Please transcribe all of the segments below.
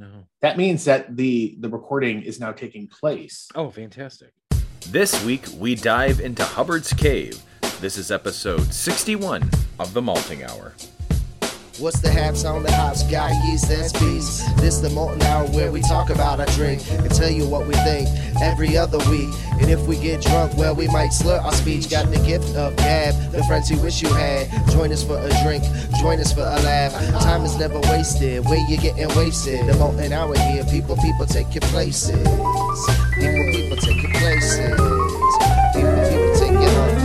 No. That means that the the recording is now taking place. Oh, fantastic. This week, we dive into Hubbard's Cave. This is episode 61 of The Malting Hour. What's the haps on the hops? Got yeast and speeds. This the Malting Hour where we talk about our drink and tell you what we think every other week. And if we get drunk, well, we might slur our speech. Got the gift of gab, the friends you wish you had. Join us for a drink, join us for a laugh. Time is never wasted. Where you getting wasted? The Malting Hour here. People, people take your places. People, people take your places. People, people take your home.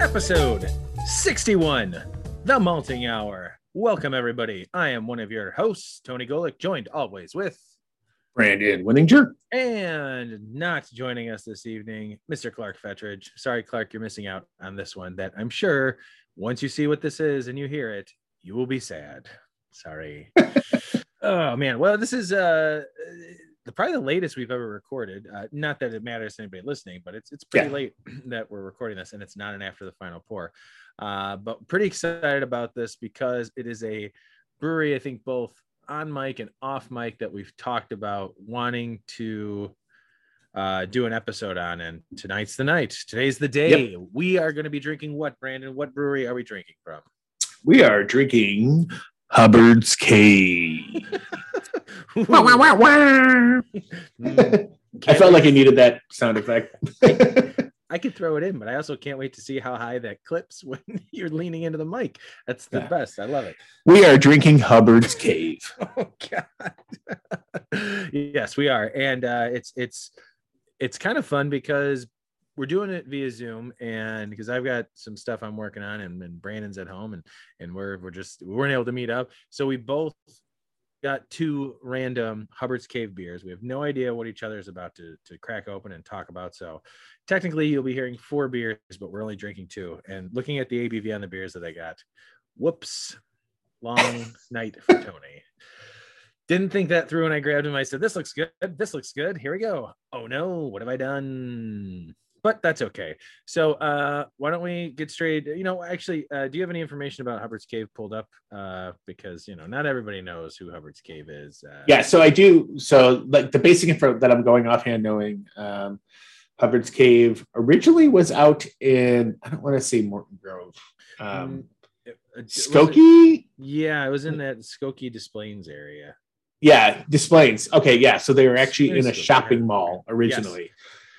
Episode 61, The Malting Hour. Welcome, everybody. I am one of your hosts, Tony Golick, joined always with, Brandon Winninger. and not joining us this evening, Mr. Clark Fettridge. Sorry, Clark, you're missing out on this one that I'm sure once you see what this is and you hear it, you will be sad. Sorry. oh, man. Well, this is uh, the probably the latest we've ever recorded. Uh, not that it matters to anybody listening, but it's it's pretty Yeah. late that we're recording this, and it's not an after the final pour. Uh, but pretty excited about this because it is a brewery. I think both on mic and off mic that we've talked about wanting to uh, do an episode on, and tonight's the night. Today's the day. We are going to be drinking what, Brandon? What brewery are we drinking from? We are drinking Hubbard's Cave. Wah, wah, wah, wah. I felt like I needed that sound effect. I could throw it in, but I also can't wait to see how high that clips when you're leaning into the mic. That's the Yeah. best. I love it. we are drinking Hubbard's Cave. Oh God. yes, we are, and uh, it's it's it's kind of fun because we're doing it via Zoom, and because I've got some stuff I'm working on, and, and Brandon's at home, and and we're we're just we weren't able to meet up, so we both got two random Hubbard's Cave beers. We have no idea what each other is about to to crack open and talk about. So technically, you'll be hearing four beers, but we're only drinking two. And looking at the ABV on the beers that I got, whoops, long night for Tony. Didn't think that through when I grabbed him. I said, This looks good. This looks good. Here we go. Oh no, what have I done? But that's okay. So uh why don't we get straight? You know, actually, uh, do you have any information about Hubbard's Cave pulled up? Uh, because you know, not everybody knows who Hubbard's Cave is. Uh, Yeah, so I do. So, like the basic info that I'm going offhand knowing, um, Hubbard's Cave originally was out in I don't want to say Morton Grove, um, it- it- was it- Skokie. Yeah, it was in that Skokie Displays area. Yeah, displays. Okay, yeah. So they were actually in a shopping mall originally.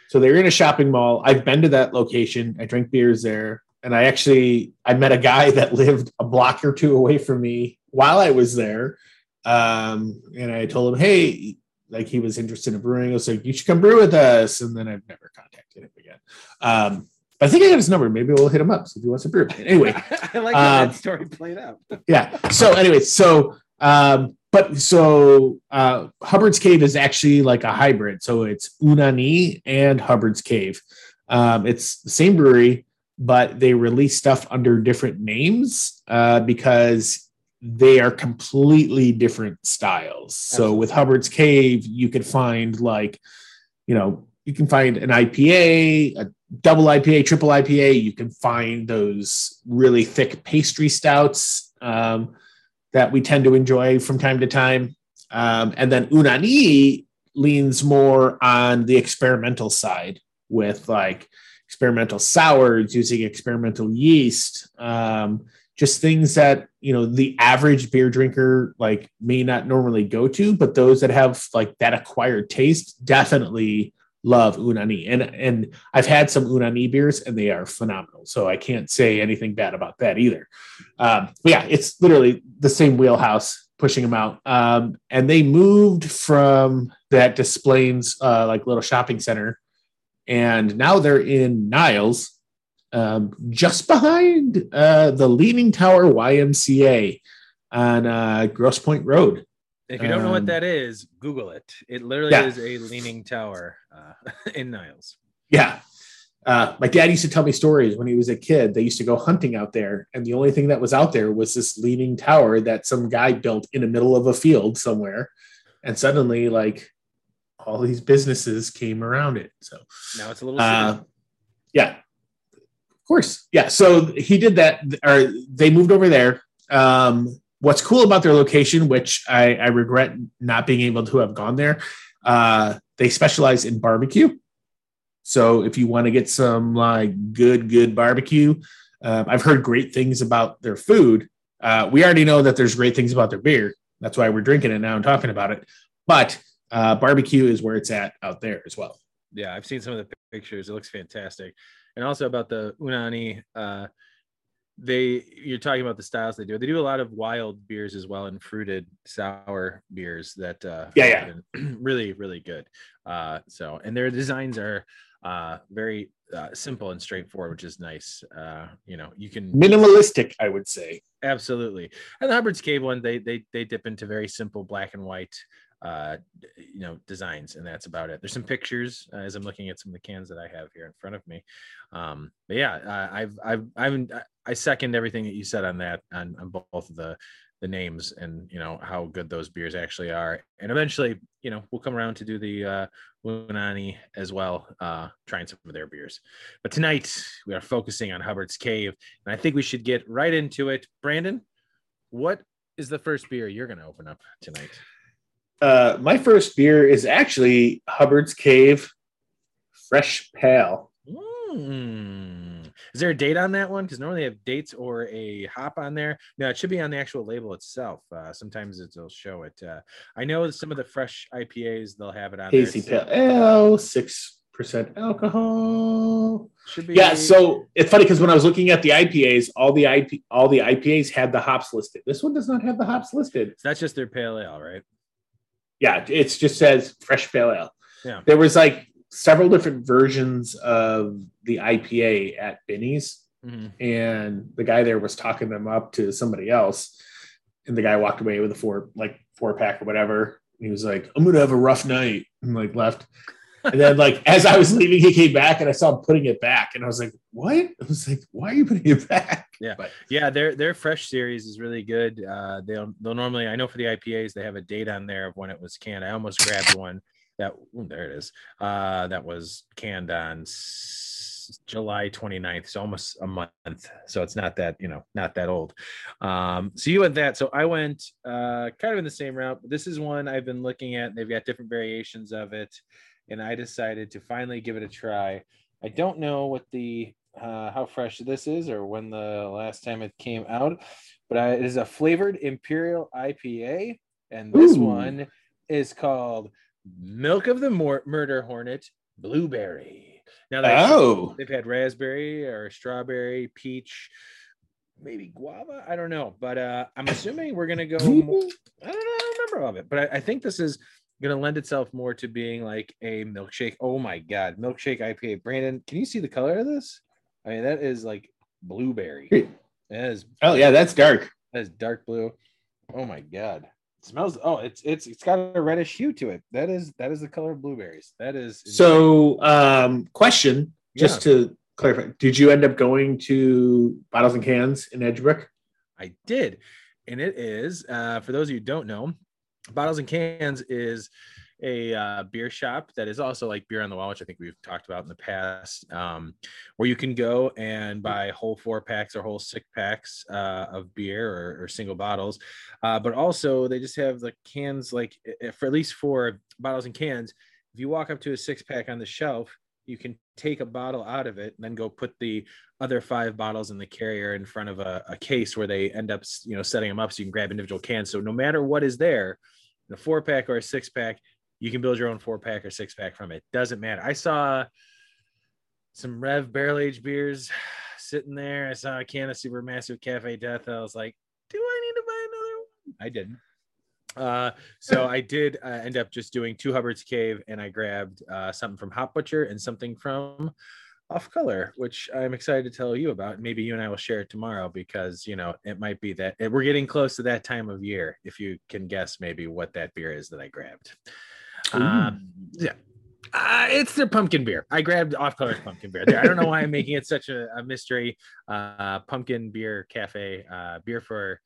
So they were in a shopping mall. I've been to that location. I drank beers there, and I actually I met a guy that lived a block or two away from me while I was there. Um, and I told him, hey, like he was interested in brewing. I was like, you should come brew with us. And then I've never contacted him again. Um, I think I got his number. Maybe we'll hit him up see if he wants to brew. Anyway, I like how Um, that story played out. yeah. So anyway, so um, but so uh, Hubbard's Cave is actually like a hybrid. So it's Unani and Hubbard's Cave. Um, it's the same brewery, but they release stuff under different names uh, because they are completely different styles. So with Hubbard's Cave, you could find like, you know, you can find an IPA, a double IPA, triple IPA. You can find those really thick pastry stouts um, that we tend to enjoy from time to time. Um, and then Unani leans more on the experimental side with like experimental sours using experimental yeast. Um, just things that you know the average beer drinker like may not normally go to, but those that have like that acquired taste definitely love unani. And and i've had some unani beers and they are phenomenal. So i can't say anything bad about that either. Um but yeah it's literally the same wheelhouse pushing them out. Um and they moved from that displays uh like little shopping center and now they're in niles um just behind uh the leaning tower ymca on uh gross point road If you don't know what Um, that is, Google it. It literally Yeah. is a leaning tower uh, in Niles. Yeah. Uh, my dad used to tell me stories when he was a kid. They used to go hunting out there, and the only thing that was out there was this leaning tower that some guy built in the middle of a field somewhere. And suddenly, like, all these businesses came around it. So, Now it's a little. uh, yeah, course. Yeah. So he did that, or they moved over there. Um, what's cool about their location, which I, I regret not being able to have gone there, uh, they specialize in barbecue. So if you want to get some like good, good barbecue, um, I've heard great things about their food. Uh, we already know that there's great things about their beer. That's why we're drinking it now and talking about it. But uh, barbecue is where it's at out there as well. Yeah, I've seen some of the pictures. It looks fantastic. And also about the Unani, uh, they you're talking about the styles they do. They do a lot of wild beers as well and fruited sour beers that uh, Yeah, yeah. really really good. Uh, so and their designs are uh, very uh, simple and straightforward, which is nice. Uh, you know, you can Minimalistic, I would say. Absolutely. And the Hubbard's Cave one, they they they dip into very simple black and white uh you know designs and that's about it. There's some pictures uh, as i'm looking at some of the cans that i have here in front of me. Um but yeah uh, i've i've i've i second everything that you said on that on, on both of the the names and you know how good those beers actually are. And eventually you know we'll come around to do the uh Unani as well uh trying some of their beers. But tonight we are focusing on hubbard's cave and i think we should get right into it. Brandon what is the first beer you're going to open up tonight Uh, my first beer is actually Hubbard's Cave Fresh Pale. Mm. Is there a date on that one? Because normally they have dates or a hop on there. No, it should be on the actual label itself. Uh, sometimes it'll show it. Uh, I know some of the fresh IPAs they'll have it on Hazy there. Pale Ale, six percent alcohol. Should be Yeah, so it's funny because when I was looking at the IPAs, all the IP, all the IPAs had the hops listed. This one does not have the hops listed. that's just their pale ale, right? Yeah, it just says fresh pale ale. Yeah. There was like several different versions of the IPA at Binny's, Mhm. and the guy there was talking them up to somebody else, and the guy walked away with a four like four pack or whatever. And he was like, "I'm gonna have a rough night," and like left. And then like as I was leaving, he came back and I saw him putting it back, and I was like, "What?" I was like, "Why are you putting it back?" Yeah. but Yeah, their their fresh series is really good. Uh, they'll they'll normally I know for the IPAs they have a date on there of when it was canned. I almost grabbed one that ooh, there it is. Uh, that was canned on s- July 29th, so almost a month. So it's not that you know not that old. Um, so you went that. So I went uh, kind of in the same route. This is one I've been looking at. They've got different variations of it, and I decided to finally give it a try. I don't know what the uh, how fresh this is or when the last time it came out, but uh, it is a flavored imperial IPA, and this Ooh. one is called Milk of the Mor- Murder Hornet Blueberry. Now they've, oh, they've had raspberry or strawberry, peach, maybe guava. I don't know, but uh, I'm assuming we're gonna go. More, I don't know. I don't remember all of it, but I, I think this is going to lend itself more to being like a milkshake. Oh my god, milkshake IPA. Brandon, can you see the color of this? I mean, that is like blueberry. That is oh yeah, that's dark. that is dark blue. Oh my god. It smells oh it's it's it's got a reddish hue to it. That is that is the color of blueberries. That is So, um, question, just Yeah. to clarify, did you end up going to Bottles and Cans in Edgebrook? I did. And it is, uh, for those of you who don't know, Bottles and Cans is a uh, beer shop that is also like Beer on the Wall, which I think we've talked about in the past, um, where you can go and buy whole four packs or whole six packs uh, of beer or, or single bottles. Uh, but also, they just have the cans, like eh, for at least for bottles and cans. If you walk up to a six pack on the shelf, you can take a bottle out of it and then go put the other five bottles in the carrier in front of a, a case where they end up you know setting them up so you can grab individual cans. So no matter what is there a four pack or a six pack you can build your own four pack or six pack from it. Doesn't matter. I saw some rev barrel aged beers sitting there. I saw a can of super massive cafe death. I was like do i need to buy another one? I didn't uh, so I did uh, end up just doing two Hubbard's Cave, and I grabbed uh, something from Hop Butcher and something from Off Color, which I'm excited to tell you about. Maybe you and I will share it tomorrow because you know it might be that we're getting close to that time of year. If you can guess, maybe what that beer is that I grabbed. Um, yeah. Uh, it's their pumpkin beer. I grabbed off color's pumpkin beer. There, I don't know why I'm making it such a, a mystery. Uh, pumpkin beer cafe, uh, beer for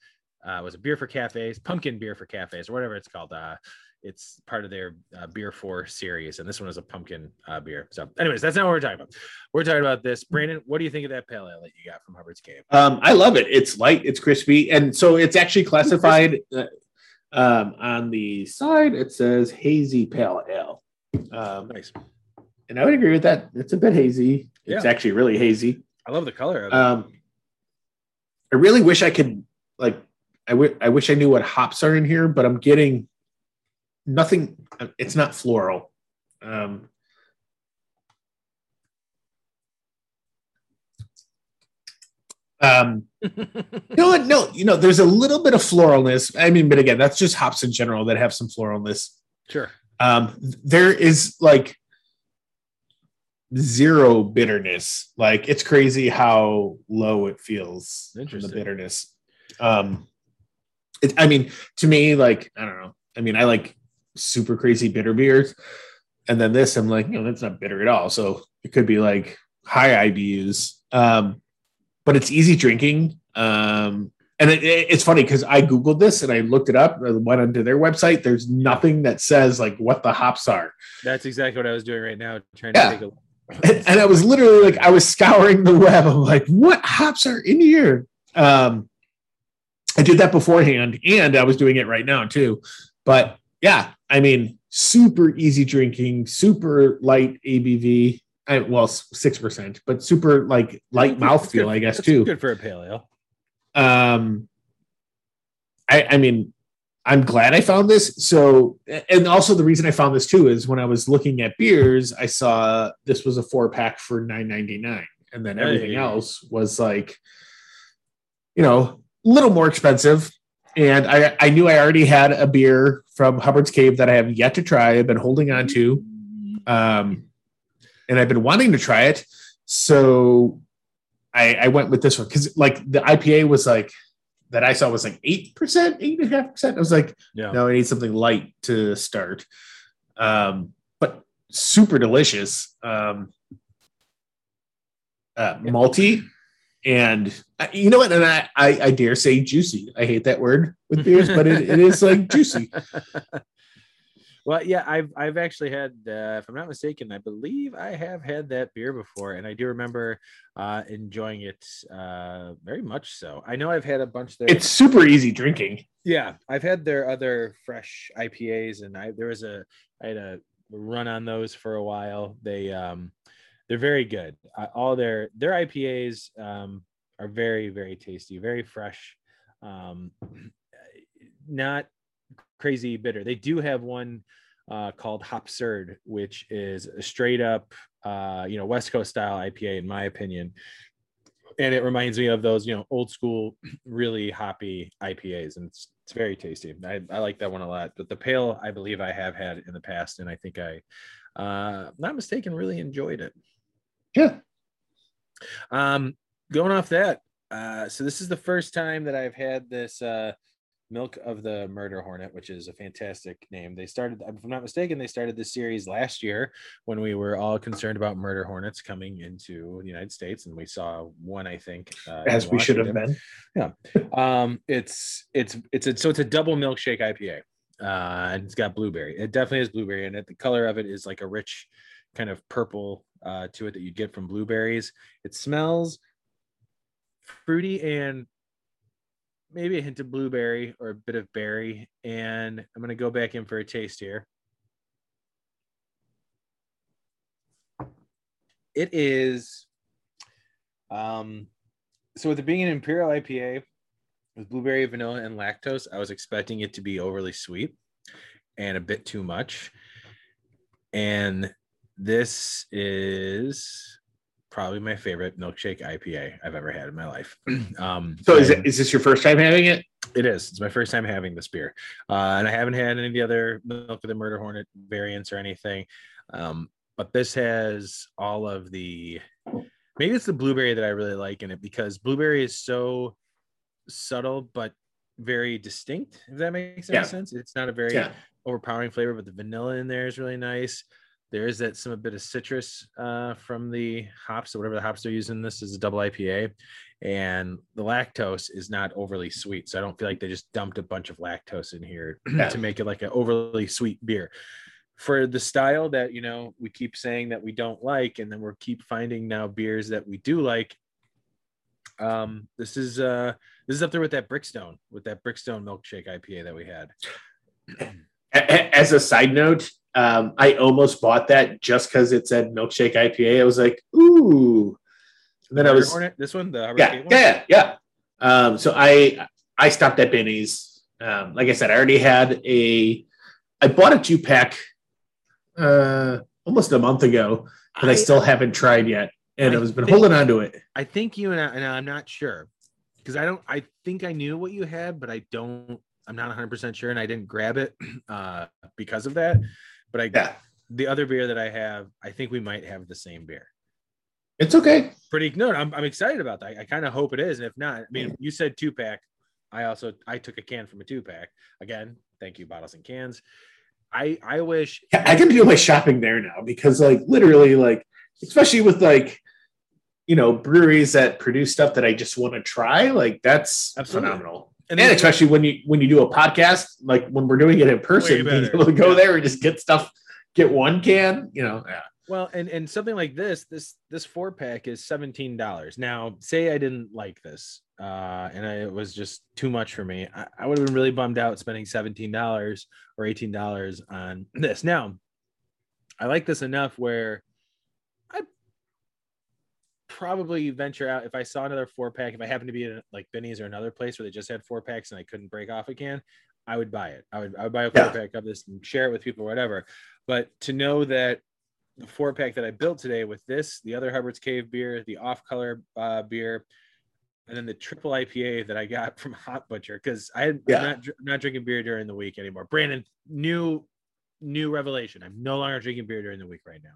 uh, was a beer for cafes, pumpkin beer for cafes, or whatever it's called. Uh, it's part of their uh, beer for series, and this one is a pumpkin uh, beer. So, anyways, that's not what we're talking about. We're talking about this. Brandon, what do you think of that pale ale that you got from Hubbard's Cave? Um, I love it. It's light, it's crispy, and so it's actually classified uh, um, on the side. It says hazy pale ale, um, Nice. and I would agree with that. It's a bit hazy. It's Yeah. actually really hazy. I love the color of it. Um, I really wish I could like. I wish I knew what hops are in here, but I'm getting nothing. It's not floral. Um, um, you know what? No, you know, there's a little bit of floralness. I mean, but again, that's just hops in general that have some floralness. sure. Um, there is like zero bitterness. Like it's crazy how low it feels. from The bitterness. Um, it, I mean, to me, like I don't know. I mean, I like super crazy bitter beers, and then this, I'm like, you know, that's not bitter at all. So it could be like high IBUs. Um, but it's easy drinking. Um, and it, it- it's funny because I googled this and I looked it up. Went onto their website. There's nothing that says like what the hops are. That's exactly what I was doing right now, trying Yeah. to take a look. And, and I was literally like, I was scouring the web. I'm like, what hops are in here? Um, I did that beforehand, and I was doing it right now too. But yeah, I mean, super easy drinking, super light ABV. I, well, six percent, but super like light mouthfeel, I guess too. Good for a pale ale. um I, I mean i'm glad i found this so and also the reason i found this too is when i was looking at beers i saw this was a four pack for 9.99 and then everything Hey. else was like you know little more expensive and i i knew i already had a beer from hubbard's cave that i have yet to try i've been holding on to um and i've been wanting to try it so I, I went with this one because like the IPA was like that I saw was like eight percent, eight and a half percent. I was like, Yeah. no, I need something light to start. Um, but super delicious. Um, uh, malty and you know what? And I, I, I dare say juicy. I hate that word with beers, but it, it is like juicy. well, yeah, I've I've actually had, uh, if I'm not mistaken, I believe I have had that beer before, and I do remember uh, enjoying it uh, very much. So I know I've had a bunch there. It's super easy drinking. Yeah, I've had their other fresh IPAs, and I there was a I had a run on those for a while. They um they're very good. Uh, all their their IPAs um are very very tasty, very fresh. Um, not crazy bitter. They do have one uh, called Hopsurd, which is a straight up uh, you know West Coast style IPA, in my opinion. And it reminds me of those, you know, old school, really hoppy IPAs, and it's it's very tasty. I, I like that one a lot. But the pale, I believe I have had in the past, and I think I, uh, not mistaken, really enjoyed it. Yeah. Um, going off that, uh, so this is the first time that I've had this uh, Milk of the Murder Hornet, which is a fantastic name. They started, if I'm not mistaken, they started this series last year when we were all concerned about murder hornets coming into the United States, and we saw one, I think, uh, As we should have been. um it's it's it's a so it's a double milkshake ipa uh and it's got blueberry it definitely has blueberry in it the color of it is like a rich kind of purple uh to it that you get from blueberries. It smells fruity and maybe a hint of blueberry or a bit of berry. And i'm going to go back in for a taste here. It is um so with it being an imperial ipa with blueberry, vanilla, and lactose, I was expecting it to be overly sweet and a bit too much. And this is probably my favorite milkshake IPA I've ever had in my life. um, So is it is this your first time having it? it is. It's my first time having this beer, uh, and I haven't had any of the other Milk of the Murder Hornet variants or anything. Um, but this has all of the. Maybe it's the blueberry that I really like in it because blueberry is so subtle but very distinct. If that makes any Yeah. sense, it's not a very Yeah. overpowering flavor, but the vanilla in there is really nice. There is that some a bit of citrus uh, from the hops, so whatever the hops they're using. This is a double IPA, and the lactose is not overly sweet. So I don't feel like they just dumped a bunch of lactose in here Yeah. to make it like an overly sweet beer. For the style that you know we keep saying that we don't like, and then we're keep finding now beers that we do like. Um, this is uh this is up there with that Brickstone, with that Brickstone milkshake IPA that we had. As a side note, um, I almost bought that just because it said milkshake IPA. I was like, ooh. And then I was this one, the yeah, one? yeah, yeah. Um, so I I stopped at Binny's. Um, like I said, I already had a. I bought a two pack uh, almost a month ago, but I, I- still haven't tried yet, and I have been think- holding on to it. I think you and I, and I'm not sure because I don't. I think I knew what you had, but I don't. I'm not 100 percent sure, and I didn't grab it uh, because of that. But I, Yeah, the other beer that I have, I think we might have the same beer. it's okay. Pretty no, I'm, I'm excited about that. I, kind of hope it is, and if not, I mean, you said two pack. I also I took a can from a two pack. Again, thank you, bottles and cans. I I wish I can do my shopping there now because, like, literally, like, especially with like, you know, breweries that produce stuff that I just want to try. Like, that's Absolutely. phenomenal. And and then- especially when you when you do a podcast like when we're doing it in person being able to go Yeah. there and just get stuff get one can you know yeah Well, and and something like this, this this four pack is seventeen dollars. Now, say I didn't like this, uh, and I, it was just too much for me. I, I would have been really bummed out spending seventeen dollars or eighteen dollars on this. Now, I like this enough where probably venture out if I saw another four pack. If I happened to be in like Binny's or another place where they just had four packs and I couldn't break off a can, I would buy it. I would I would buy a four Yeah. pack of this and share it with people, or whatever. But to know that the four pack that I built today with this, the other Hubbard's Cave beer, the off color uh, beer, and then the triple IPA that I got from Hop Butcher because I had, Yeah. I'm not not drinking beer during the week anymore. Brandon, new new revelation. I'm no longer drinking beer during the week right now.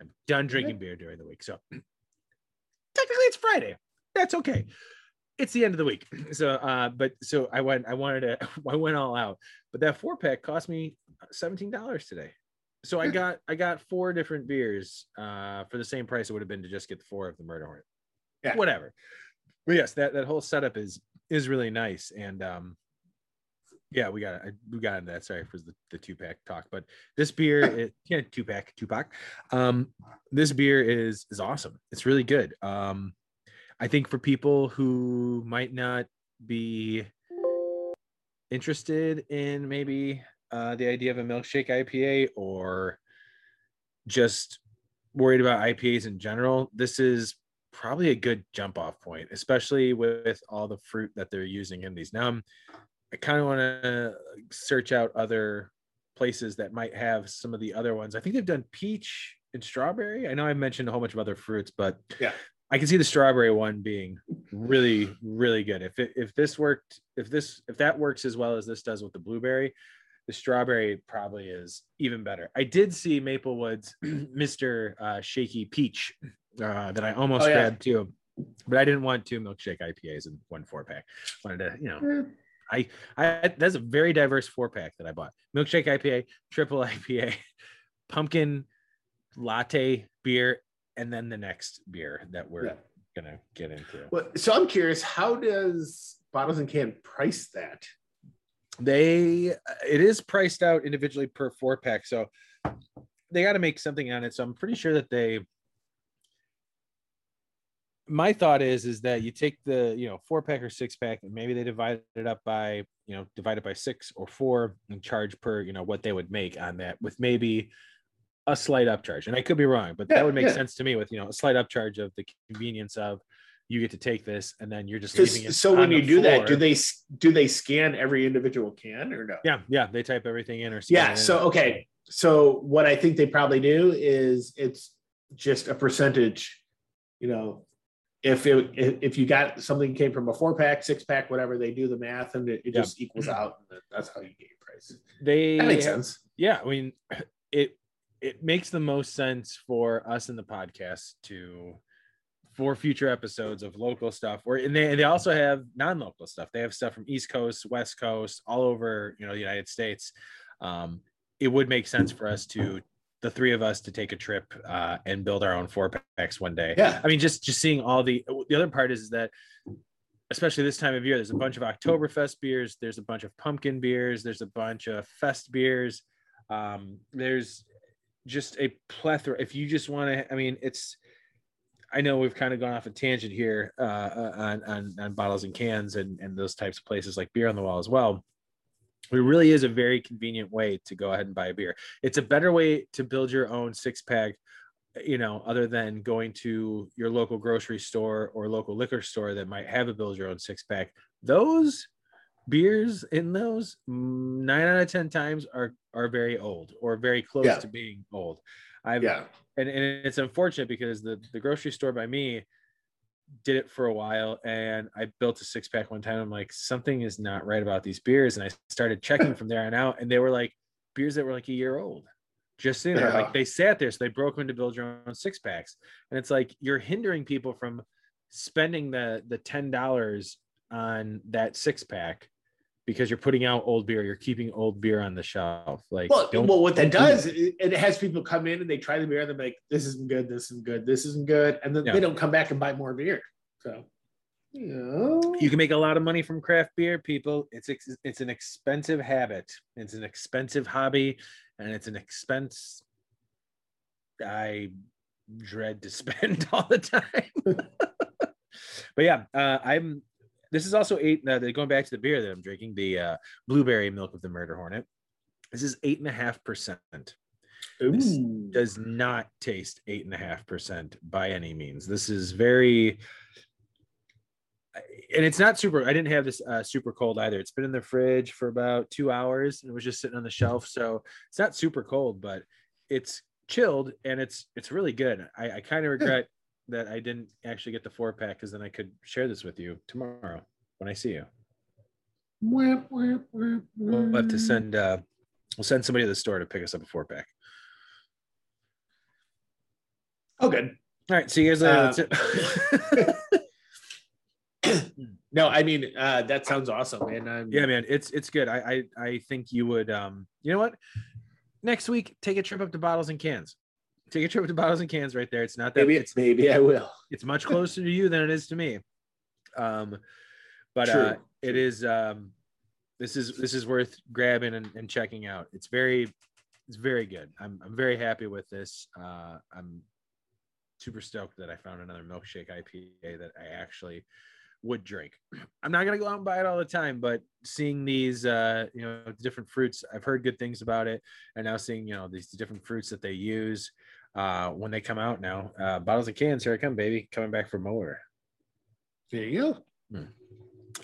I'm done drinking beer during the week. So technically it's Friday. That's okay. It's the end of the week. So uh but so I went I wanted to I went all out. But that four pack cost me $17 today. So I got I got four different beers uh for the same price it would have been to just get the four of the murder hornet. Yeah. Whatever. But yes, that that whole setup is is really nice and um yeah, we got we got into that. Sorry for the, the two pack talk, but this beer, it, yeah, two pack, two pack. Um, this beer is is awesome. It's really good. Um, I think for people who might not be interested in maybe uh, the idea of a milkshake IPA or just worried about IPAs in general, this is probably a good jump off point, especially with all the fruit that they're using in these. Now, I'm, I kind of want to search out other places that might have some of the other ones. I think they've done peach and strawberry. I know I mentioned a whole bunch of other fruits, but Yeah. I can see the strawberry one being really, really good. If it, if this worked, if this if that works as well as this does with the blueberry, the strawberry probably is even better. I did see Maplewoods Mr. Uh, Shaky Peach uh, that I almost Oh, yeah. grabbed too, but I didn't want two milkshake IPAs in one four pack. Wanted to, you know, I that's a very diverse four pack that I bought. Milkshake IPA, triple IPA, pumpkin latte beer, and then the next beer that we're Yeah. gonna get into. well, so i'm curious how does bottles and can price that They it is priced out individually per four pack, so they got to make something on it. So I'm pretty sure that they. My thought is is that you take the you know four pack or six pack and maybe they divide it up by you know divide it by six or four and charge per you know what they would make on that with maybe a slight upcharge and I could be wrong but Yeah, that would make yeah. sense to me with you know a slight upcharge of the convenience of you get to take this and then you're just 'Cause- leaving it so when you do that do they do they scan every individual can or no yeah yeah they type everything in or scan yeah in. so okay so what i think they probably do is it's just a percentage you know if it if if you got something came from a four pack six pack whatever they do the math and it, it Yeah. just equals out and that's how you get your price. They that makes sense. Yeah i mean it it makes the most sense for us in the podcast to for future episodes of local stuff or and they, and they also have non-local stuff. They have stuff from east coast west coast all over you know the united states. Um, it would make sense for us to the three of us to take a trip uh, and build our own four packs one day. Yeah. I mean, just just seeing all the the other part is that especially this time of year, there's a bunch of Oktoberfest beers, there's a bunch of pumpkin beers, there's a bunch of fest beers. Um, there's just a plethora. If you just want to, I mean, it's I know we've kind of gone off a tangent here uh, uh, on, on, on bottles and cans and, and those types of places like beer on the wall as well. It really is a very convenient way to go ahead and buy a beer. It's a better way to build your own six pack, you know, other than going to your local grocery store or local liquor store that might have a build your own six pack. Those beers in those mm, nine out of ten times are are very old or very close Yeah. to being old. I've Yeah. and, and it's unfortunate because the the grocery store by me did it for a while and I built a six pack one time. I'm like, something is not right about these beers. And I started checking from there on out, and they were like beers that were like a year old. Just sitting there, Yeah. like they sat there, so they broke them to build your own six packs. And it's like you're hindering people from spending the the ten dollars on that six pack because you're putting out old beer. You're keeping old beer on the shelf. Like, Well, well, what that does, it, it has people come in and they try the beer and they're like, "This isn't good. This isn't good. This isn't good," and then Yeah. they don't come back and buy more beer. So, you know, you can make a lot of money from craft beer people it's ex- it's an expensive habit it's an expensive hobby and it's an expense i dread to spend all the time but yeah uh, i'm this is also eight uh, going back to the beer that i'm drinking the uh, blueberry milk of the murder hornet this is eight and a half percent This does not taste eight and a half percent by any means. This is very, and it's not super. I didn't have this uh, super cold either. It's been in the fridge for about two hours and it was just sitting on the shelf, so it's not super cold, but it's chilled and it's it's really good. I, I kind of regret that I didn't actually get the four pack because then I could share this with you tomorrow when I see you. We'll have to send uh, we'll send somebody to the store to pick us up a four pack. Oh, good. All right, see you guys later. Uh, That's it. No, I mean uh, that sounds awesome, man. I'm, yeah man it's it's good I, I i think you would um you know what next week take a trip up to bottles and cans take a trip to bottles and cans right there. It's not that maybe it's maybe I will. it's much closer to you than it is to me. Um but uh True, it true. is um this is this is worth grabbing and, and checking out. It's very it's very good. I'm i'm very happy with this. Uh i'm super stoked that i found another milkshake ipa that i actually would drink. I'm not going to go out and buy it all the time but seeing these uh you know different fruits i've heard good things about it. And now seeing you know these different fruits that they use uh when they come out now. Uh bottles and cans here i come baby coming back for more There you go.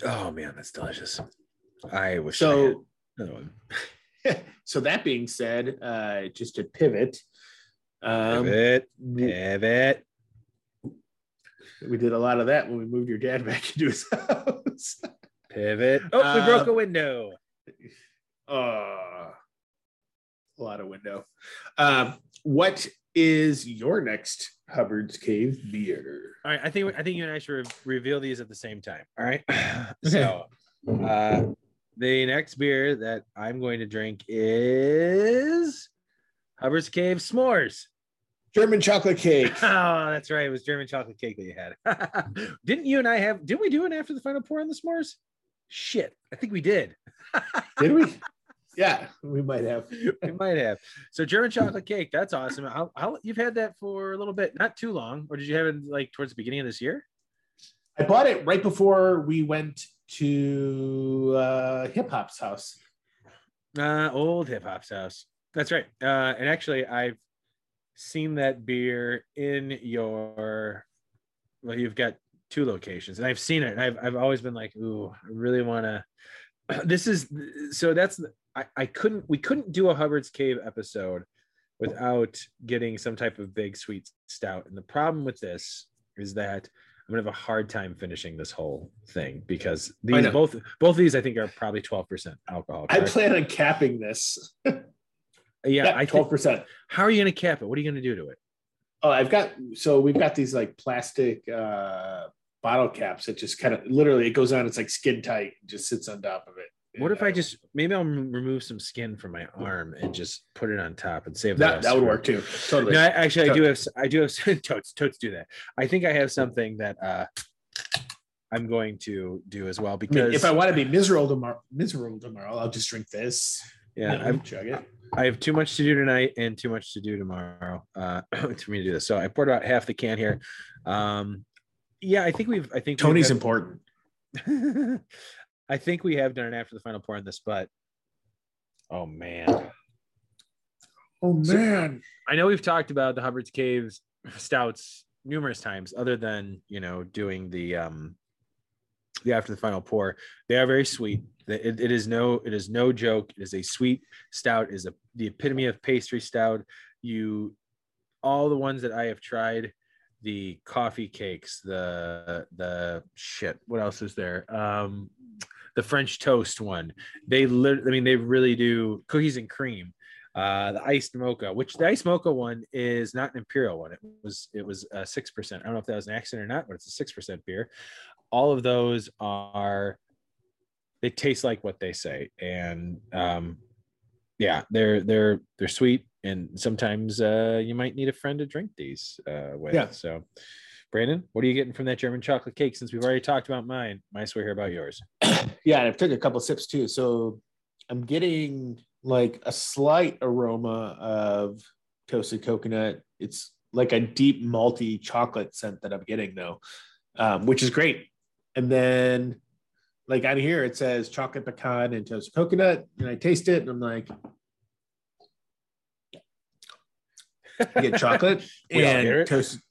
oh man that's delicious. I wish So had another one. so that being said, uh, just to pivot, um, pivot pivot. we did a lot of that when we moved your dad back into his house. pivot. Oh we broke Uh, a window. uh, a lot of window. Um, what is your next Hubbard's Cave beer? all right i think i think you and i should re- reveal these at the same time all right so uh the next beer that i'm going to drink is hubbard's cave s'mores German chocolate cake. Oh, that's right. It was German chocolate cake that you had. Didn't you and I have? Did we do it after the final pour on the s'mores? Shit, I think we did. Did we? Yeah, we might have. we might have. So German chocolate cake. That's awesome. How, how you've had that for a little bit, not too long, or did you have it like towards the beginning of this year? I bought it right before we went to uh, Hip Hop's house. Uh, old hip hop's house. That's right. Uh, and actually, I've seen that beer in your. Well, you've got two locations, and I've seen it. And I've I've always been like, ooh, I really want to. This is so. That's I I couldn't we couldn't do a Hubbard's Cave episode without getting some type of big sweet stout. And the problem with this is that I'm gonna have a hard time finishing this whole thing because these both both of these I think are probably 12% alcohol. I plan on capping this. yeah, I twelve think, percent. how are you going to cap it? What are you going to do to it? Oh, I've got so we've got these like plastic uh bottle caps that just kind of literally it goes on, it's like skin tight, just sits on top of it. What if I just maybe I'll remove some skin from my arm and just put it on top and save that that would work too? Totally. No, I, actually, I do have. I do have totes. Totes do that. I think I have something that uh, I'm going to do as well I mean, because if I want to be miserable tomorrow, miserable tomorrow, I'll just drink this. yeah, I'm, chug it. I have too much to do tonight and too much to do tomorrow uh, for me to do this. So I poured about half the can here. Um, yeah, I think we've. I think Tony's important. I think we have done it after the final pour on this, but oh man. Oh So- man. I know we've talked about the Hubbard's Caves stouts numerous times, other than you know doing the um the after the final pour. They are very sweet. It, it is no it is no joke. It is a sweet stout. It is a the epitome of pastry stout. You all the ones that I have tried, the coffee cakes, the the shit. What else is there? Um, the French toast one. They lit. I mean, they really do cookies and cream uh the iced mocha which the iced mocha one is not an imperial one it was it was uh six percent i don't know if that was an accident or not but it's a six percent beer all of those are they taste like what they say and um yeah they're they're they're sweet and sometimes uh you might need a friend to drink these uh with Yeah. so brandon what are you getting from that german chocolate cake since we've already talked about mine might as well hear about yours Yeah, and I took a couple sips too. So I'm getting like a slight aroma of toasted coconut. It's like a deep malty chocolate scent that I'm getting though, um, which is great. And then like on here it says chocolate pecan and toasted coconut, and I taste it and I'm like, I get chocolate and toasted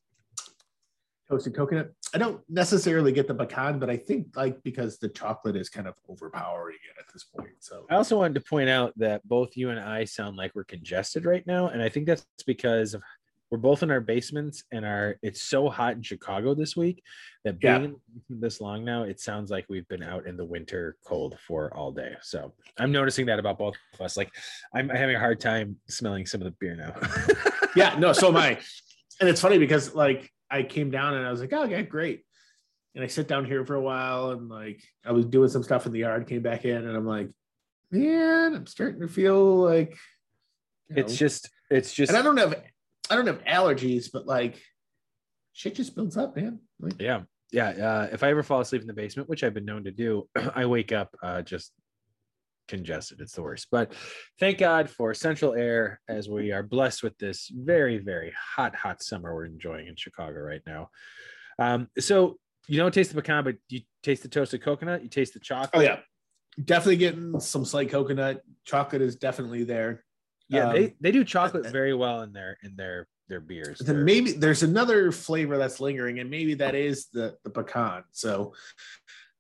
toasted coconut. I don't necessarily get the pecan, but I think like because the chocolate is kind of overpowering it at this point. So I also wanted to point out that both you and I sound like we're congested right now, and I think that's because of we're both in our basements and our it's so hot in Chicago this week that being Yeah. this long now, it sounds like we've been out in the winter cold for all day. So I'm noticing that about both of us. Like I'm having a hard time smelling some of the beer now. yeah, no, so am I. And it's funny because like I came down and I was like, oh, okay, great. And I sit down here for a while and like I was doing some stuff in the yard, came back in, and I'm like, man, I'm starting to feel like it's know. just it's just and I don't have I don't have allergies, but like shit just builds up, man. Like, yeah yeah uh, if i ever fall asleep in the basement which i've been known to do i wake up uh, just congested. It's the worst. But thank god for central air as we are blessed with this very very hot hot summer we're enjoying in chicago right now. Um, so you don't taste the pecan but you taste the toasted coconut? You taste the chocolate? Oh yeah. Definitely getting some slight coconut. Chocolate is definitely there. yeah Um, they, they do chocolate very well in their in their their beers. Then maybe there's another flavor that's lingering and maybe that is the the pecan. So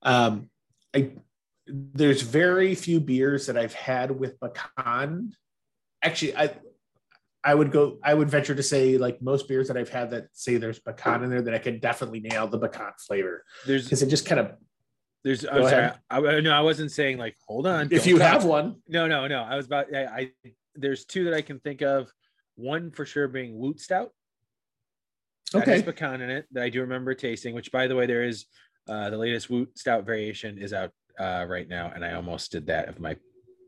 um i there's very few beers that i've had with pecan actually i i would go i would venture to say like most beers that i've had that say there's pecan in there that i can definitely nail the pecan flavor there's because it just kind of there's i'm sorry ahead. I, no i wasn't saying like hold on if you have one No, no, no. I was about. I, I there's two that I can think of. One for sure being Woot Stout. That has pecan in it that I do remember tasting. Which, by the way, there is uh, the latest Woot Stout variation is out uh, right now, and I almost did that of my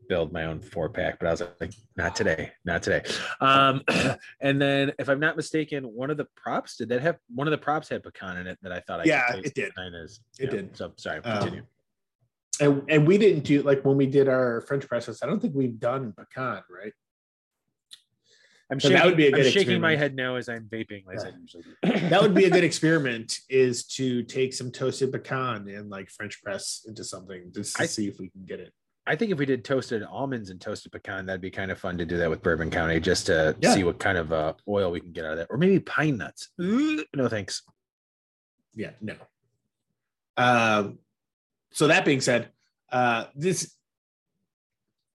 build my own four pack, but I was like, not today, not today. Um, and then, if I'm not mistaken, one of the props did that have one of the props had pecan in it that I thought I Yeah, it did. Is It yeah. did. So sorry, Um, continue. and, and we didn't do like when we did our french presses i don't think we've done pecan right I'm so shaking, that would be a I'm good shaking my head now as I'm vaping. As I Yeah. usually do. that would be a good experiment is to take some toasted pecan and like french press into something just to I- see if we can get it I think if we did toasted almonds and toasted pecan, that'd be kind of fun to do that with Bourbon County, just to Yeah. see what kind of uh, oil we can get out of that, or maybe pine nuts. Ooh, No thanks. yeah no um so that being said uh this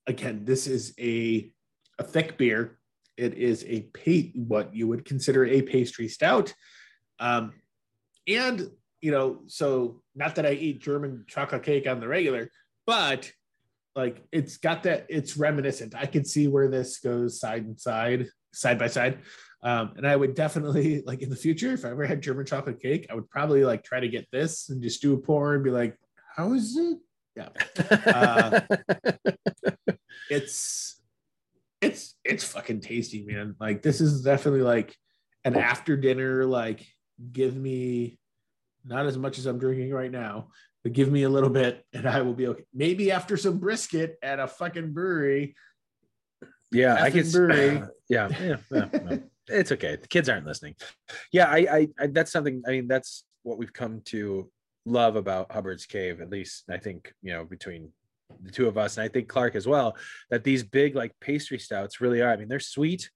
again this is a a thick beer it is a pa- what you would consider a pastry stout. Um and you know so not that i eat german chocolate cake on the regular but like it's got that it's reminiscent. I can see where this goes side and side side by side. Um, and I would definitely like in the future, if I ever had German chocolate cake, I would probably like try to get this and just do a pour and be like, how is it? Yeah. Uh, it's it's it's fucking tasty, man. Like this is definitely like an after dinner, like give me not as much as I'm drinking right now, but give me a little bit and I will be okay. Maybe after some brisket at a fucking brewery. yeah, I can. brewery. Uh, yeah, yeah, yeah, yeah. it's okay. The kids aren't listening. Yeah, I, I, I, that's something. I mean, that's what we've come to love about Hubbard's Cave. At least I think you know between the two of us, and I think Clark as well. That these big like pastry stouts really are. I mean, they're sweet.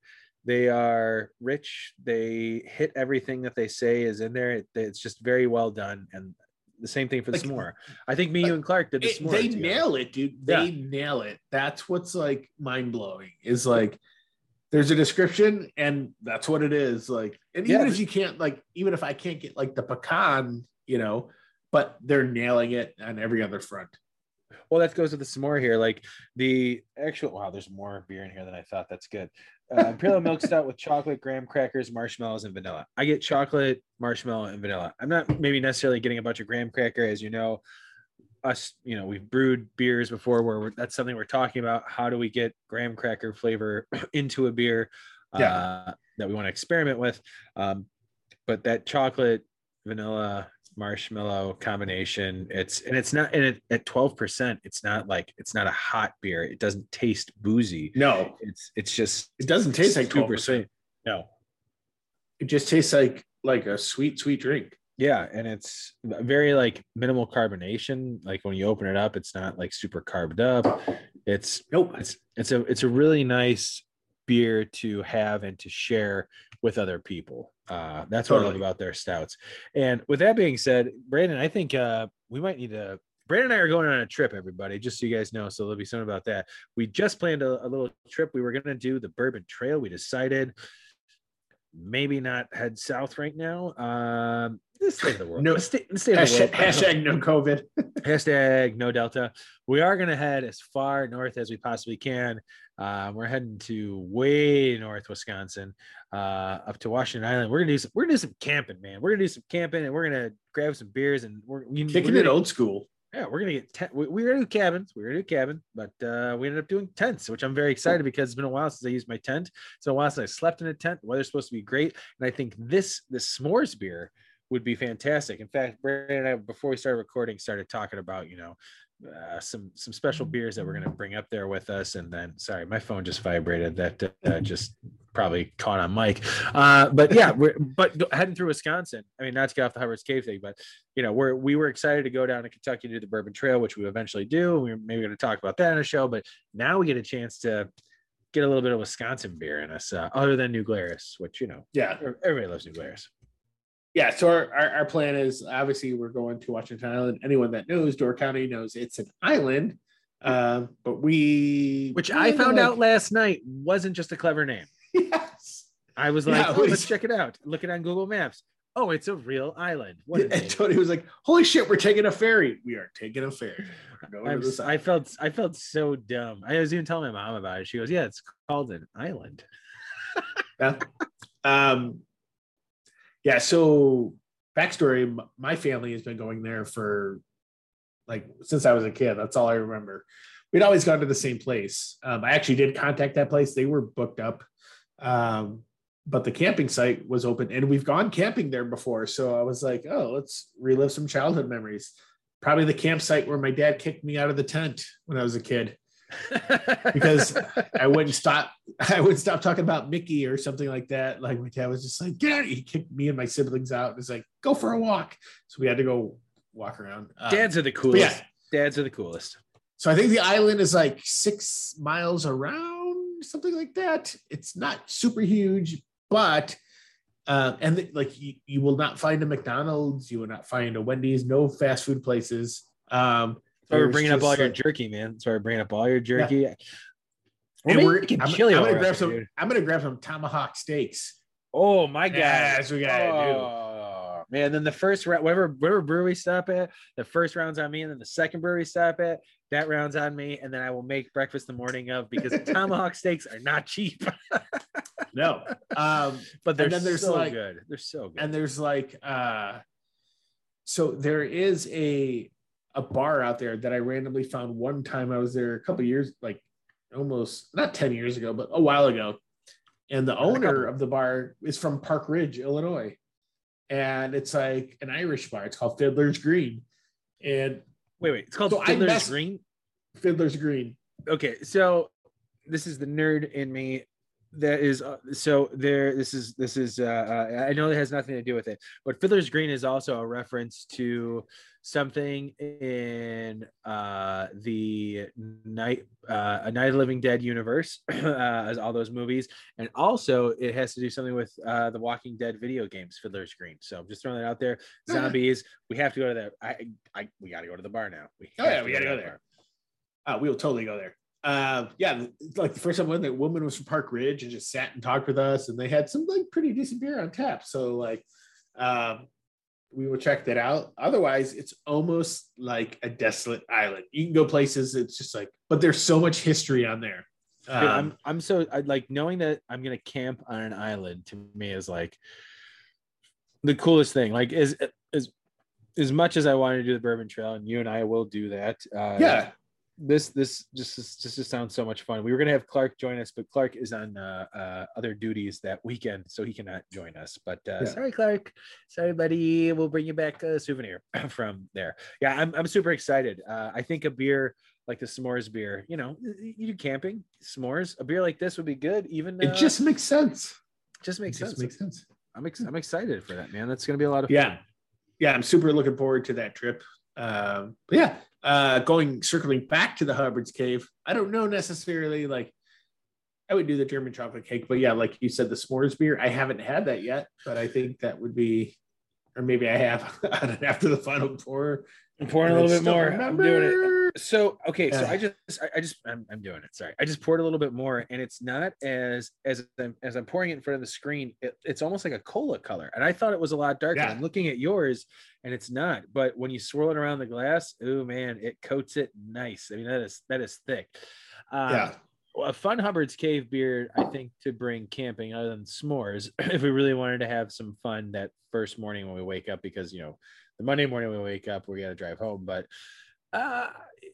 They are rich. They hit everything that they say is in there. It- it's just very well done. And the same thing for the Like- s'more. I think me, you, and Clark did the It- s'more. they together. nail it, dude. They nail it. That's what's like mind blowing. Is like there's a description and that's what it is. Like, and even Yeah. if you can't like, even if I can't get like the pecan, you know, but they're nailing it on every other front. Well, that goes with the s'more here. Like the actual wow, there's more beer in here than I thought. That's good. Uh, Imperial milk stout with chocolate, graham crackers, marshmallows, and vanilla. I get chocolate, marshmallow, and vanilla. I'm not maybe necessarily getting a bunch of graham cracker, as you know. Us, you know, we've brewed beers before where that's something we're talking about. How do we get graham cracker flavor into a beer uh, that we want to experiment with? Um, but that chocolate, vanilla, marshmallow combination. It's and it's not and it, at 12% it's not like it's not a hot beer. It doesn't taste boozy. No, it's it's just it doesn't taste like 12%. sweet. No. It just tastes like like a sweet, sweet drink. yeah and it's very like minimal carbonation. Like when you open it up it's not like super carved up. It's Nope. it's it's a it's a really nice beer to have and to share with other people uh that's what i love about their stouts. And with that being said brandon i think uh we might need to brandon and i are going on a trip everybody just so you guys know so there'll be something about that. We just planned a, a little trip. We were going to do the bourbon trail. We decided maybe not head south right now. Um the state of the world. No. state, the state of the Hashtag, world. hashtag no COVID. hashtag no delta. We are going to head as far north as we possibly can. Uh, we're heading to way north wisconsin uh, up to washington island. We're gonna do some we're gonna do some camping man. We're gonna do some camping and we're gonna grab some beers and we're, we, Kicking we're it gonna, old school. yeah we're gonna get tent we, we were gonna do cabins we were gonna do cabin but uh, we ended up doing tents which i'm very excited because it's been a while since i used my tent. It's been a while since i slept in a tent. The weather's supposed to be great. And i think this this s'mores beer would be fantastic. In fact, Brandon and I, before we started recording, started talking about, you know, uh, some some special beers that we're going to bring up there with us. And then, sorry, my phone just vibrated. That uh, just probably caught on mic. Uh, but yeah, we're but heading through Wisconsin. I mean, not to get off the Hubbard's Cave thing, but you know, we're we were excited to go down to Kentucky to do the Bourbon Trail, which we eventually do. We are maybe going to talk about that in a show, but now we get a chance to get a little bit of Wisconsin beer in us, uh, other than New Glarus, which you know Yeah. everybody loves New Glarus. Yeah. So our, our, our plan is obviously we're going to Washington Island. Anyone that knows Door County knows it's an island. Uh, but we which I found like- out last night wasn't just a clever name. Yes. I was like, it oh, let's check it out. Look it on Google Maps. Oh, it's a real island. What a And. Tony was like, "Holy shit, we're taking a ferry. We are taking a ferry. I'm to s- this I felt I felt so dumb. I was even telling my mom about it. She goes, "Yeah, it's called an island." Yeah. Um, yeah. So backstory: my family has been going there for like since I was a kid. That's all I remember. We'd always gone to the same place. Um, I actually did contact that place. They were booked up, um, but the camping site was open, and we've gone camping there before. So I was like, "Oh, let's relive some childhood memories." Probably the campsite where my dad kicked me out of the tent when I was a kid. Because I wouldn't stop. I wouldn't stop talking about Mickey or something like that. Like my dad was just like, "Get out!" He kicked me and my siblings out. And it's like, "Go for a walk." So we had to go walk around. Uh, dads are the coolest. yeah. Dads are the coolest. So I think the island is like six miles around, something like that. It's not super huge, but uh, and the, like you, you will not find a McDonald's, you will not find a Wendy's, no fast food places. Um, why we're bringing up all your jerky, man. That's why we're bringing up all your jerky. We're and we're, making I'm, chili I'm gonna we're grab some. dude. I'm gonna grab some tomahawk steaks. Oh my god! We gotta do. oh, Man, then the first round, whatever, whatever brewery stop at, the first round's on me, and then the second brewery stop at, that round's on me, and then I will make breakfast the morning of because tomahawk steaks are not cheap, No, um, but they're then there's so like- good. They're so good. and there's like uh so there is a a bar out there that I randomly found one time I was there a couple years, like almost not 10 years ago, but a while ago. And the owner of the bar is from Park Ridge, Illinois. And it's like an Irish bar. It's called Fiddler's Green. And Wait, wait. It's called So Fiddler's Green. Fiddler's Green. Okay, so this is the nerd in me. That is uh, so there. This is this is. Uh, uh, I know it has nothing to do with it, but Fiddler's Green is also a reference to something in uh, the night uh, a Night of Living Dead universe, uh, as all those movies, and also it has to do something with uh, the Walking Dead video games. Fiddler's Green. So I'm just throwing that out there. Zombies. We have to go to that. I, I we got to go to the bar now. We Oh, yeah, we gotta to go there. bar. Uh, we will totally go there. Uh, yeah, like the first time when the woman was from Park Ridge and just sat and talked with us, and they had some like pretty decent beer on tap. So like, um, we will check that out. Otherwise, it's almost like a desolate island. You can go places. It's just like, but there's so much history on there. Dude, Um, I'm I'm so I like knowing that I'm gonna camp on an island to me is like the coolest thing. Like as as as much as I want to do the Bourbon Trail, and you and I will do that. Uh, yeah, this this just just just sounds so much fun. We were gonna have Clark join us, but Clark is on uh, uh, other duties that weekend, so he cannot join us. But uh, Yeah. sorry, Clark. Sorry, buddy. We'll bring you back a souvenir from there. Yeah, I'm I'm super excited. Uh, I think a beer like the s'mores beer, you know, you do camping, s'mores, a beer like this would be good. Even it uh, just makes sense. just makes it just sense. makes sense. I'm ex- I'm excited for that, man. That's gonna be a lot of yeah yeah i'm super looking forward to that trip um but yeah uh going circling back to the hubbard's cave i don't know necessarily like i would do the german chocolate cake but yeah like you said the s'mores beer i haven't had that yet but i think that would be or maybe i have after the final pour I'm pouring a little bit more. I'm doing it. So okay, so I just I, I just I'm, I'm doing it. Sorry, I just poured a little bit more, and it's not as as I'm as I'm pouring it in front of the screen. It, it's almost like a cola color, and I thought it was a lot darker. Yeah. I'm looking at yours, and it's not. But when you swirl it around the glass, oh man, it coats it nice. I mean that is that is thick. Um, yeah a fun Hubbard's Cave beer, I think, to bring camping other than s'mores, if we really wanted to have some fun that first morning when we wake up, because you know, the Monday morning we wake up, we got to drive home. But uh,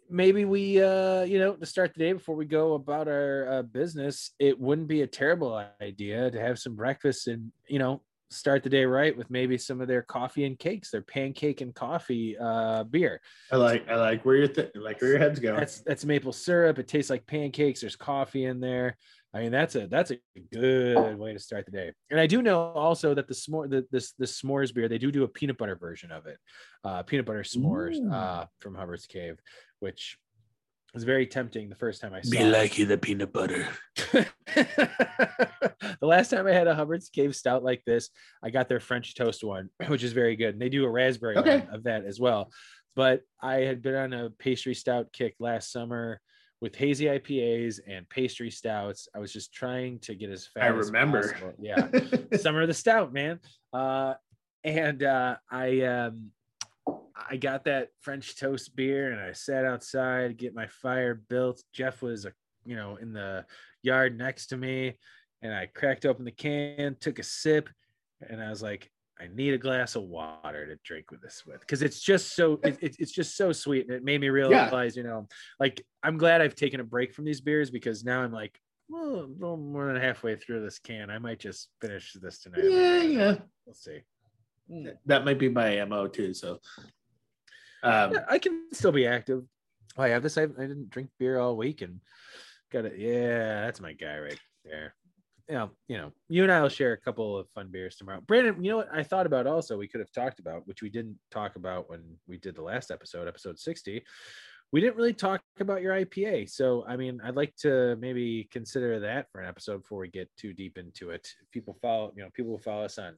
maybe we, uh, you know, to start the day before we go about our uh, business, it wouldn't be a terrible idea to have some breakfast and you know start the day right with maybe some of their coffee and cakes, their pancake and coffee uh, beer. i like i like where your th- like where your head's going That's that's maple syrup. It tastes like pancakes. There's coffee in there. I mean, that's a that's a good way to start the day. And I do know also that the s'more the this the s'mores beer they do do a peanut butter version of it, uh, peanut butter s'mores uh, from Hubbard's Cave, which was very tempting the first time I saw. it. Be like you the peanut butter the last time I had a Hubbard's Cave Stout like this, I got their French toast one, which is very good. And they do a raspberry Okay. one of that as well. But I had been on a pastry stout kick last summer with hazy IPAs and pastry stouts. I was just trying to get as fat. I as remember. possible. Yeah. summer of the stout, man. Uh, and uh, I um, I got that French toast beer, and I sat outside to get my fire built. Jeff was a you know in the yard next to me, and I cracked open the can, took a sip, and I was like, I need a glass of water to drink with this with because it's just so it, it- it's just so sweet, and it made me realize, you know, like I'm glad I've taken a break from these beers because now I'm like. Well, a little more than halfway through this can. I might just finish this tonight. yeah yeah We'll see. that might be my mo too so um Yeah, I can still be active. Oh, I have this. I, I didn't drink beer all week and got it. Yeah, that's my guy right there. You know, you know, you and I will share a couple of fun beers tomorrow. Brandon, you know what I thought about also we could have talked about, which we didn't talk about when we did the last episode, episode 60. We didn't really talk about your IPA. So, I mean, I'd like to maybe consider that for an episode before we get too deep into it. People follow, you know, people follow us on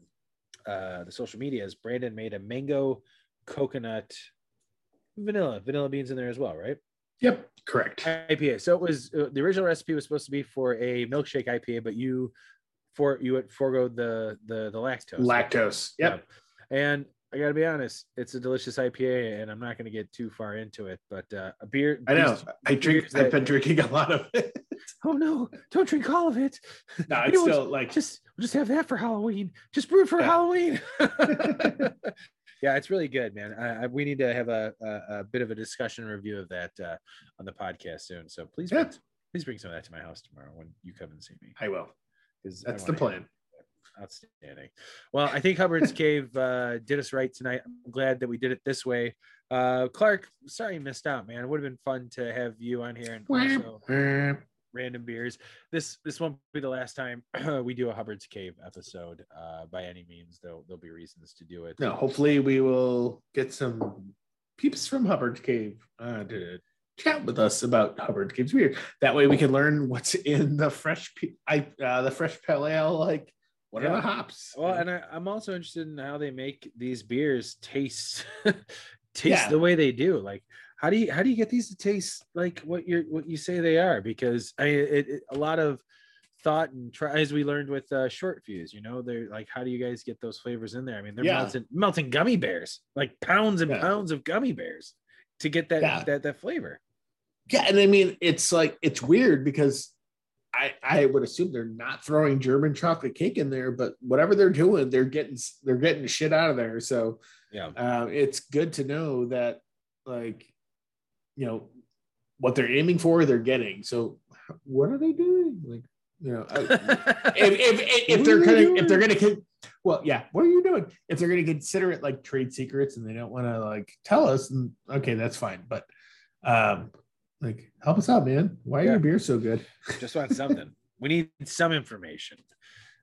uh, the social medias. Brandon made a mango coconut vanilla vanilla beans in there as well right yep correct ipa so it was uh, the original recipe was supposed to be for a milkshake ipa but you for you had forego the the the lactose lactose yep Yeah. and i gotta be honest it's a delicious ipa and i'm not going to get too far into it but uh a beer I know. these- I drink. beers I've that- been drinking a lot of it. oh no don't drink all of it No, You it's know, still like just we'll just have that for halloween just brew it for Yeah. halloween Yeah, it's really good, man. I, I, we need to have a, a, a bit of a discussion review of that uh, on the podcast soon. So please, Yeah. bring, please bring some of that to my house tomorrow when you come and see me. I will. 'cause I That's the plan. Outstanding. Well, I think Hubbard's Cave uh, did us right tonight. I'm glad that we did it this way. Uh, Clark, sorry you missed out, man. It would have been fun to have you on here and also random beers. This this won't be the last time we do a Hubbard's Cave episode. Uh, by any means, there'll there'll be reasons to do it. No, hopefully we will get some peeps from Hubbard's Cave uh, to chat with us about Hubbard's Cave's beer. That way we can learn what's in the fresh, pe- I uh, the fresh pale ale. Like, what are the hops? Well, and I, I'm also interested in how they make these beers taste taste Yeah. the way they do. Like, how do you how do you get these to taste like what you're what you say they are? Because I it, it, a lot of thought and try as we learned with uh, short fuse. You know, they're like, how do you guys get those flavors in there? I mean, they're Yeah. melting melting gummy bears, like pounds and Yeah. pounds of gummy bears to get that Yeah. that that flavor. Yeah, and I mean it's like it's weird because I I would assume they're not throwing German chocolate cake in there, but whatever they're doing, they're getting they're getting shit out of there. So Yeah. uh, it's good to know that like you know what they're aiming for, they're getting. So what are they doing? Like you know, I- if if if, if they're gonna doing? if they're gonna well yeah what are you doing if they're gonna consider it like trade secrets and they don't want to like tell us then okay that's fine but um like help us out man why are Yeah. your beers so good just want something. we need some information.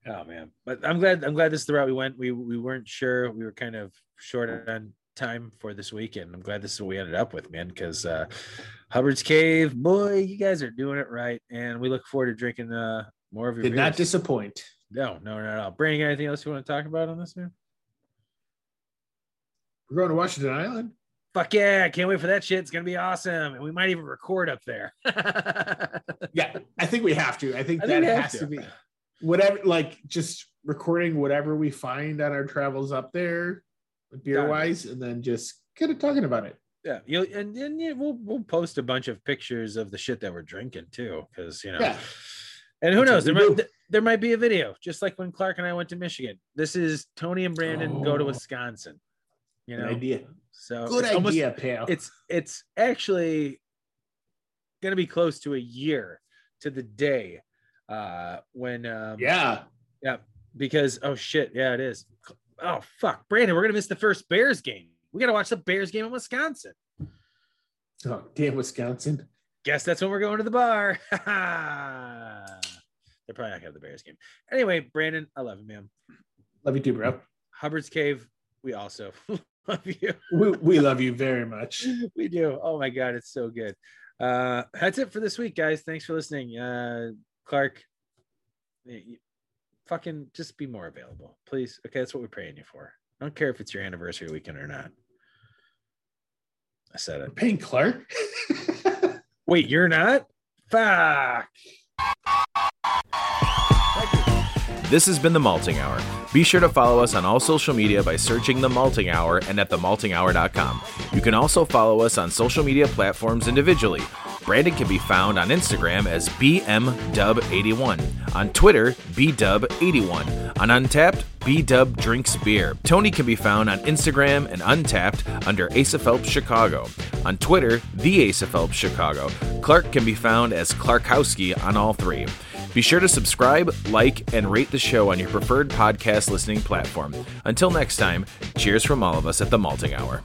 Oh man, but I'm glad. I'm glad this is the route we went. We we weren't sure. We were kind of short on time for this weekend. I'm glad this is what we ended up with, man. Because uh, Hubbard's Cave, boy, you guys are doing it right, and we look forward to drinking uh, more of your. did not disappoint no, no, no, no. Brandon, anything else you want to talk about on this, man? we're going to washington island Fuck yeah! Can't wait for that shit. It's gonna be awesome, and we might even record up there. yeah i think we have to i think I that think has to. to. be whatever like just recording whatever we find on our travels up there beer wise and then just kind of talking about it Yeah, you and then yeah, we'll we'll post a bunch of pictures of the shit that we're drinking too, because you know. Yeah. And who That's knows? There might th- there might be a video, just like when Clark and I went to Michigan. This is Tony and Brandon go to Oh. Wisconsin. You Good know, idea so good it's almost- idea pal it's it's actually going to be close to a year to the day uh when um yeah yeah because oh shit yeah it is oh fuck brandon we're gonna miss the first bears game we gotta watch the bears game in wisconsin oh damn wisconsin guess that's when we're going to the bar. They're probably not gonna have the Bears game. Anyway, Brandon, I love you, man. love you too bro Hubbard's Cave, we also love you. we, we love you very much. We do. Oh my god, it's so good. Uh that's it for this week, guys. Thanks for listening. Uh Clark, fucking just be more available, please. Okay, that's what we're praying you for. I don't care if it's your anniversary weekend or not. I said it. Payne Clark. Wait, you're not? Fuck. This has been The Malting Hour. Be sure to follow us on all social media by searching The Malting Hour and at themaltinghour.com. You can also follow us on social media platforms individually. Brandon can be found on Instagram as BMDub81, on Twitter, BDub81, on Untappd, BDub Drinks Beer. Tony can be found on Instagram and Untappd under Asa Phelps Chicago. On Twitter, The Asa Phelps Chicago. Clark can be found as Clarkowski on all three. Be sure to subscribe, like, and rate the show on your preferred podcast listening platform. Until next time, cheers from all of us at the Malting Hour.